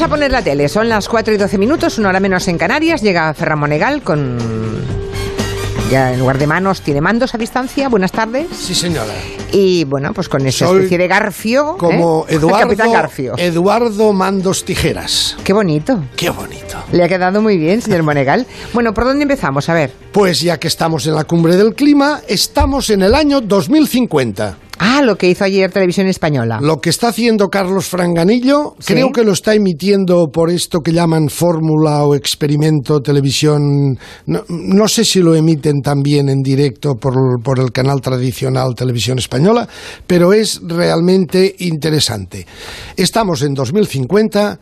Vamos a poner la tele. Son las 4 y 12 minutos, una hora menos en Canarias. Llega Ferran Monegal con. Ya en lugar de manos tiene mandos a distancia. Buenas tardes. Sí, señora. Y bueno, pues con esa Soy especie de Garfio. Como ¿eh? Eduardo, Capitán Garfio. Eduardo Mandos Tijeras. Qué bonito. Qué bonito. Le ha quedado muy bien, señor Monegal. Bueno, ¿por dónde empezamos? A ver. Pues ya que estamos en la cumbre del clima, estamos en el año 2050. Ah, lo que hizo ayer Televisión Española. Lo que está haciendo Carlos Franganillo, Sí. creo que lo está emitiendo por esto que llaman fórmula o experimento televisión. No, no sé si lo emiten también en directo por, por el canal tradicional Televisión Española, pero es realmente interesante. Estamos en 2050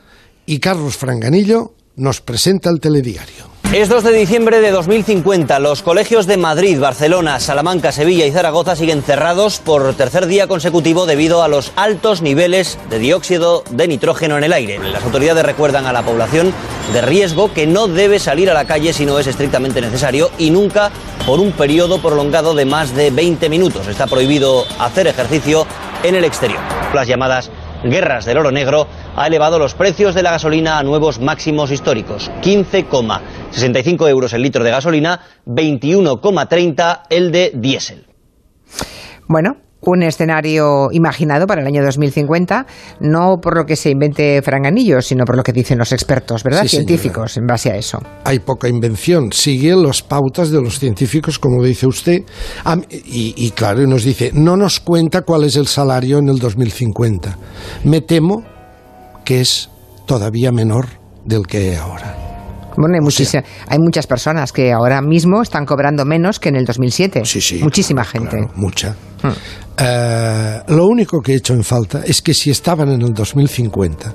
y Carlos Franganillo nos presenta el telediario. Es 2 de diciembre de 2050. Los colegios de Madrid, Barcelona, Salamanca, Sevilla y Zaragoza siguen cerrados por tercer día consecutivo debido a los altos niveles de dióxido de nitrógeno en el aire. Las autoridades recuerdan a la población de riesgo que no debe salir a la calle si no es estrictamente necesario y nunca por un periodo prolongado de más de 20 minutos. Está prohibido hacer ejercicio en el exterior. Las llamadas guerras del oro negro ha elevado los precios de la gasolina a nuevos máximos históricos. 15,65 euros el litro de gasolina, 21,30 el de diésel. Bueno, un escenario imaginado para el año 2050, no por lo que se invente Franganillo, sino por lo que dicen los expertos, ¿verdad? Sí, señora. Científicos, en base a eso. hay poca invención, sigue las pautas de los científicos, como dice usted, y, y claro, y nos dice, no nos cuenta cuál es el salario en el 2050. Me temo que es todavía menor del que es ahora. Bueno, hay, muchísima- hay muchas personas que ahora mismo están cobrando menos que en el 2007. Sí, sí. Muchísima gente. Claro, mucha. Eh, lo único que he hecho en falta es que si estaban en el 2050,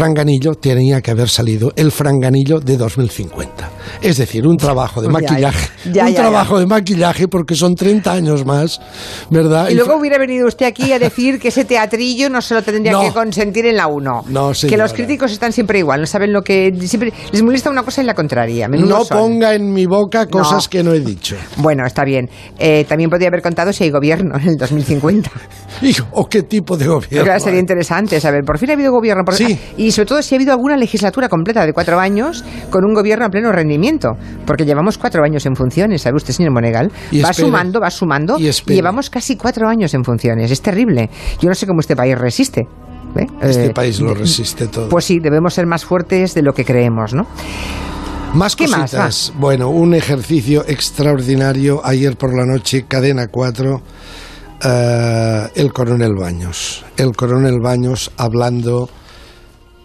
Franganillo tenía que haber salido el Franganillo de 2050. Es decir, un trabajo de Ya, ya. maquillaje. Ya, un ya, trabajo de maquillaje porque son 30 años más, ¿verdad? Y luego hubiera venido usted aquí a decir que ese teatrillo no se lo tendría No. que consentir en la 1. No, Que señora. los críticos están siempre igual, no saben lo que... Siempre les molesta una cosa y la contraria. no son. ponga en mi boca cosas No. que no he dicho. Bueno, está bien. Eh, también podría haber contado si hay gobierno en el 2050. Hijo, ¿O qué tipo de gobierno? Sería interesante saber. Por fin ha habido gobierno. por- Sí. Y sobre todo si ha habido alguna legislatura completa de cuatro años con un gobierno a pleno rendimiento. Porque llevamos cuatro años en funciones, ¿sabe usted, señor Monegal? Y va espere. sumando, va sumando. Y espere. llevamos casi cuatro años en funciones. Es terrible. Yo no sé cómo este país resiste. ¿eh? Este Eh, país lo resiste todo. Pues sí, debemos ser más fuertes de lo que creemos, ¿no? Más ¿Qué más, cositas. bueno, un ejercicio extraordinario ayer por la noche, cadena 4, eh, el coronel Baños. El coronel Baños hablando,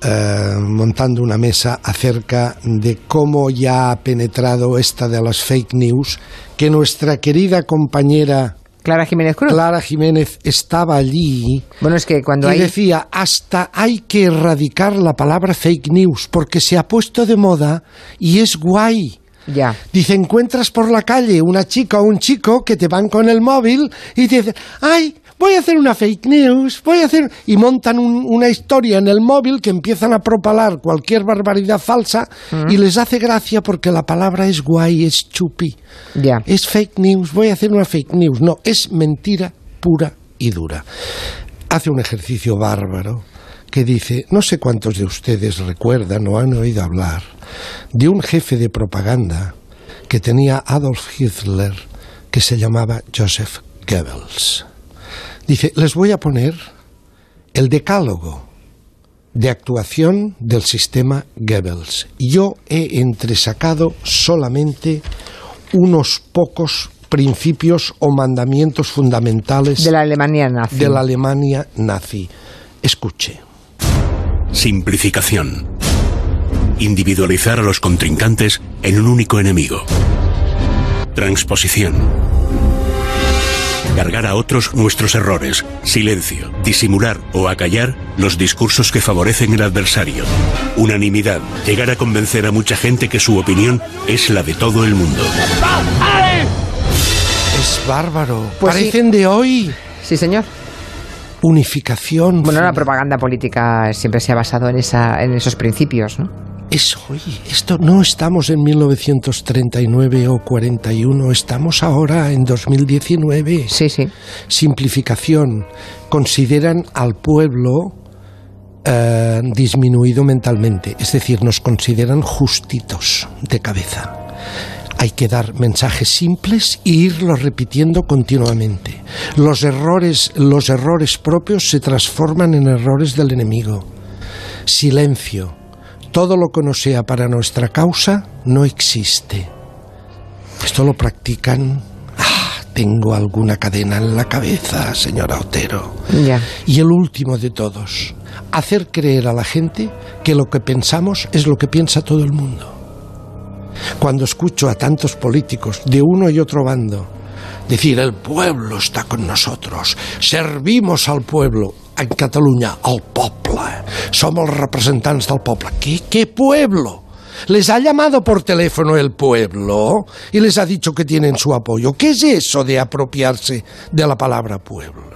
eh, montando una mesa acerca de cómo ya ha penetrado esta de las fake news, que nuestra querida compañera Clara Jiménez Cruz. Clara Jiménez estaba allí Bueno, es que cuando y hay... decía, hasta hay que erradicar la palabra fake news porque se ha puesto de moda y es guay. Ya. Dice, encuentras por la calle una chica o un chico que te van con el móvil y te dicen, ay, voy a hacer una fake news, voy a hacer... Y montan un- una historia en el móvil que empiezan a propalar cualquier barbaridad falsa y les hace gracia porque la palabra es guay, es chupi. Es fake news, voy a hacer una fake news. No, es mentira pura y dura. Hace un ejercicio bárbaro que dice, no sé cuántos de ustedes recuerdan o han oído hablar de un jefe de propaganda que tenía Adolf Hitler que se llamaba Joseph Goebbels. Dice, les voy a poner el decálogo de actuación del sistema Goebbels. Yo he entresacado solamente unos pocos principios o mandamientos fundamentales De la Alemania nazi. de la Alemania nazi. Escuche. Simplificación. Individualizar a los contrincantes en un único enemigo. Transposición. Cargar a otros nuestros errores. Silencio. Disimular o acallar los discursos que favorecen el adversario. Unanimidad. Llegar a convencer a mucha gente que su opinión es la de todo el mundo. Es bárbaro. Pues sí. Parecen de hoy. Sí, señor. Unificación. Bueno, la propaganda política siempre se ha basado en, esa, en esos principios, ¿no? Es hoy. Esto no estamos en 1939 o 41. Estamos ahora en 2019. Sí, sí. Simplificación. Consideran al pueblo eh, disminuido mentalmente, es decir, nos consideran justitos de cabeza. Hay que dar mensajes simples e irlos repitiendo continuamente. Los errores, los errores propios se transforman en errores del enemigo. Silencio. Todo lo que no sea para nuestra causa no existe. Esto lo practican tengo alguna cadena en la cabeza, señora Otero. Y el último de todos, hacer creer a la gente que lo que pensamos es lo que piensa todo el mundo. Cuando escucho a tantos políticos de uno y otro bando decir el pueblo está con nosotros, servimos al pueblo, en Cataluña, al pueblo, somos representantes del pueblo. ¿Qué, qué pueblo? Les ha llamado por teléfono el pueblo y les ha dicho que tienen su apoyo. ¿Qué es eso de apropiarse de la palabra pueblo?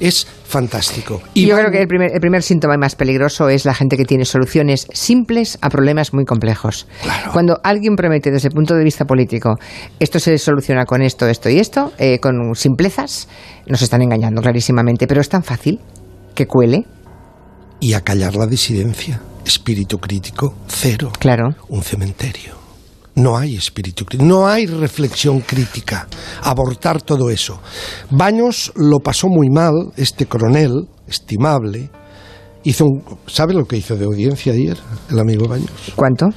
Es fantástico. Y Yo creo que el primer, síntoma más peligroso es la gente que tiene soluciones simples a problemas muy complejos. Cuando alguien promete desde el punto de vista político, esto se soluciona con esto, esto y esto, eh, con simplezas, nos están engañando clarísimamente. Pero es tan fácil que cuele. Y acallar la disidencia espíritu crítico, cero. Claro. Un cementerio. No hay espíritu crítico, no hay reflexión crítica. Abortar todo eso. Baños lo pasó muy mal, este coronel, estimable, hizo un... ¿Sabe lo que hizo de audiencia ayer el amigo Baños? ¿Cuánto?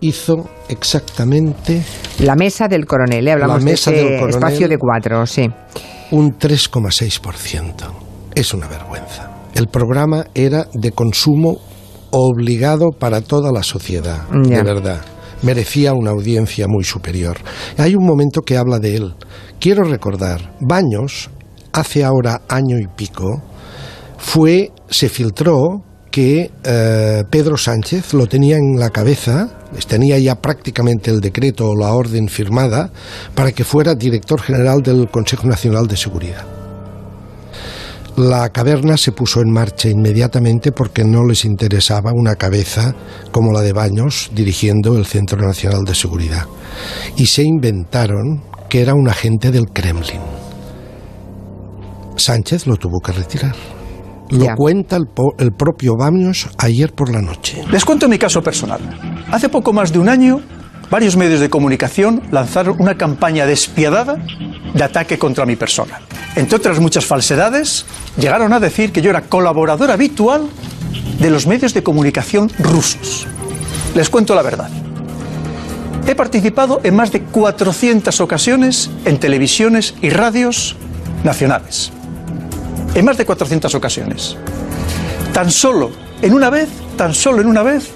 Hizo exactamente... La mesa del coronel, ¿eh? hablamos de espacio de cuatro, sí. Un 3,6%. Es una vergüenza. El programa era de consumo obligado para toda la sociedad, de verdad. Merecía una audiencia muy superior. Hay un momento que habla de él. Quiero recordar, Baños, hace ahora año y pico, fue, se filtró que eh, Pedro Sánchez lo tenía en la cabeza, tenía ya prácticamente el decreto o la orden firmada para que fuera director general del Consejo Nacional de Seguridad. La caverna se puso en marcha inmediatamente porque no les interesaba una cabeza como la de Baños dirigiendo el Centro Nacional de Seguridad. Y se inventaron que era un agente del Kremlin. Sánchez lo tuvo que retirar. Lo cuenta el, el, propio Baños ayer por la noche. Les cuento mi caso personal. Hace poco más de un año, varios medios de comunicación lanzaron una campaña despiadada de ataque contra mi persona. Entre otras muchas falsedades, llegaron a decir que yo era colaborador habitual de los medios de comunicación rusos. Les cuento la verdad. He participado en más de 400 ocasiones en televisiones y radios nacionales. En más de 400 ocasiones. Tan solo en una vez, tan solo en una vez,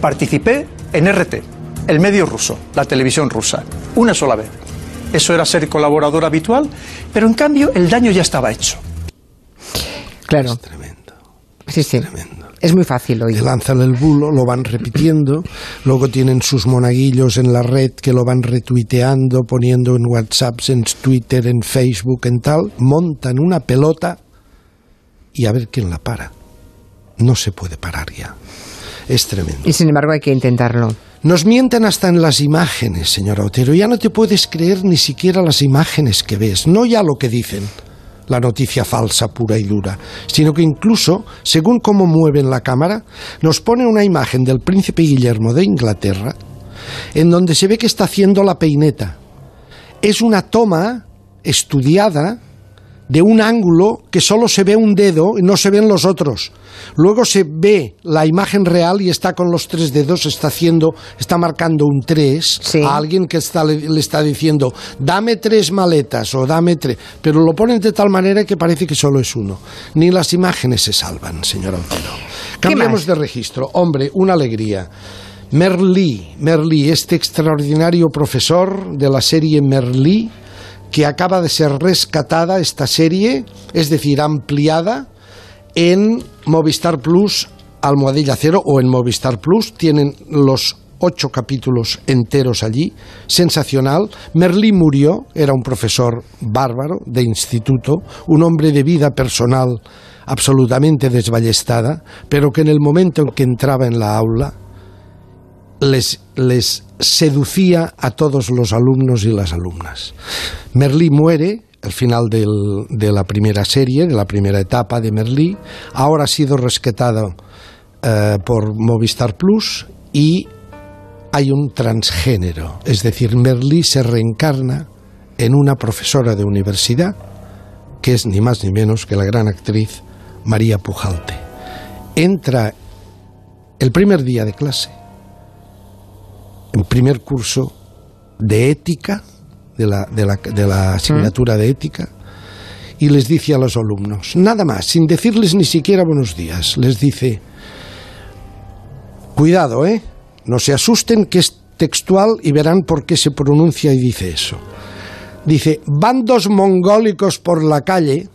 participé en RT, el medio ruso, la televisión rusa. Una sola vez. Eso era ser colaborador habitual, pero en cambio el daño ya estaba hecho. Claro. Es tremendo. Sí, sí. Tremendo. Es muy fácil hoy. Le lanzan el bulo, lo van repitiendo, luego tienen sus monaguillos en la red que lo van retuiteando, poniendo en WhatsApp, en Twitter, en Facebook, en tal, montan una pelota y a ver quién la para. No se puede parar ya. Es tremendo. Y sin embargo hay que intentarlo. Nos mienten hasta en las imágenes, señora Otero. Ya no te puedes creer ni siquiera las imágenes que ves, no ya lo que dicen, la noticia falsa pura y dura, sino que incluso, según cómo mueven la cámara, nos pone una imagen del príncipe Guillermo de Inglaterra, en donde se ve que está haciendo la peineta. Es una toma estudiada de un ángulo que solo se ve un dedo y no se ven los otros. Luego se ve la imagen real y está con los tres dedos, está haciendo, está marcando un tres a alguien que está, le, está diciendo, dame tres maletas o dame tres. Pero lo ponen de tal manera que parece que solo es uno. Ni las imágenes se salvan, señora Otero. Cambiamos de registro. Hombre, una alegría. Merlí, Merlí, este extraordinario profesor de la serie Merlí, que acaba de ser rescatada esta serie, es decir, ampliada en Movistar Plus Almohadilla Cero o en Movistar Plus. Tienen los ocho capítulos enteros allí, sensacional. Merlí murió, era un profesor bárbaro de instituto, un hombre de vida personal absolutamente desballestada, pero que en el momento en que entraba en la aula les, les seducía a todos los alumnos y las alumnas. Merlí muere el final del- de la primera serie, de la primera etapa de Merlí. Ahora ha sido rescatado eh, por Movistar Plus y hay un transgénero. Es decir, Merlí se reencarna en una profesora de universidad que es ni más ni menos que la gran actriz María Pujalte. Entra el primer día de clase, en primer curso de ética, de la, de la, de la asignatura de ética, y les dice a los alumnos, nada más, sin decirles ni siquiera buenos días, les dice, cuidado, ¿eh? No se asusten que es textual y verán por qué se pronuncia y dice eso. Dice, van dos mongólicos por la calle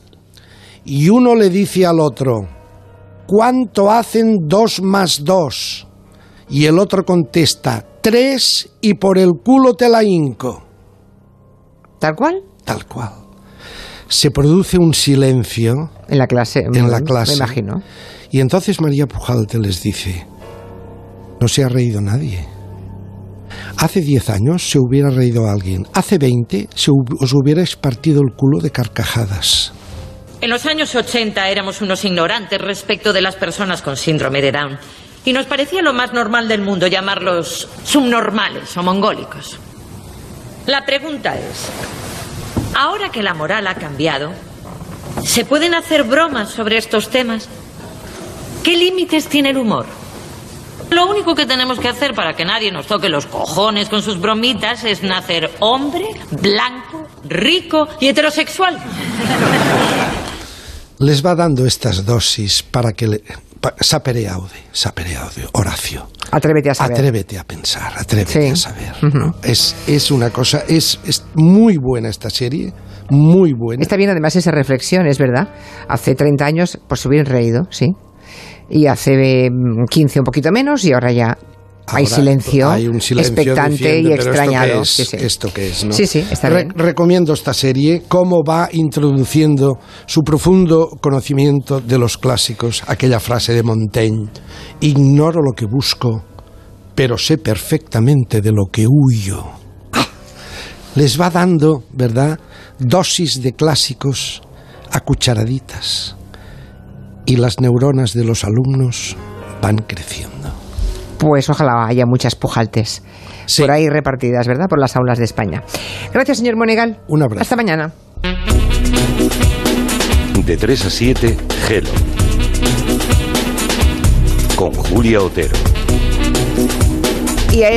y uno le dice al otro, ¿cuánto hacen dos más dos? Y el otro contesta, tres y por el culo te la hinco. ¿Tal cual? Tal cual. Se produce un silencio En la clase. en la mm, clase. Me imagino. Y entonces María Pujalte les dice, no se ha reído nadie. Hace 10 años se hubiera reído alguien. Hace 20 se os hubierais partido el culo de carcajadas. En los años 80 éramos unos ignorantes respecto de las personas con síndrome de Down. Y nos parecía lo más normal del mundo llamarlos subnormales o mongólicos. La pregunta es, ahora que la moral ha cambiado, ¿se pueden hacer bromas sobre estos temas? ¿Qué límites tiene el humor? Lo único que tenemos que hacer para que nadie nos toque los cojones con sus bromitas es nacer hombre, blanco, rico y heterosexual. Les va dando estas dosis para que le... pa- sapere aude, sapere aude, Horacio. Atrévete a saber. Atrévete a pensar, atrévete Sí. a saber. ¿no? es, es una cosa, es, es muy buena esta serie, muy buena. Está bien además esa reflexión, es verdad. Hace 30 años pues se hubieran reído, sí. Y hace mm, 15 un poquito menos y ahora ya hay silencio, hay un silencio expectante diciendo, y "¿Pero extrañado. ¿Esto qué es? Sí, sí. ¿Esto qué es, no? Sí, sí, está Re- bien. Recomiendo esta serie, cómo va introduciendo su profundo conocimiento de los clásicos, aquella frase de Montaigne, ignoro lo que busco, pero sé perfectamente de lo que huyo. Les va dando, ¿verdad?, dosis de clásicos a cucharaditas. Y las neuronas de los alumnos van creciendo. Pues ojalá haya muchas pujaltes Sí. por ahí repartidas, ¿verdad? Por las aulas de España. Gracias, señor Monegal. Un abrazo. Hasta mañana. De 3 a 7, Gelo. Con Julia Otero. Y a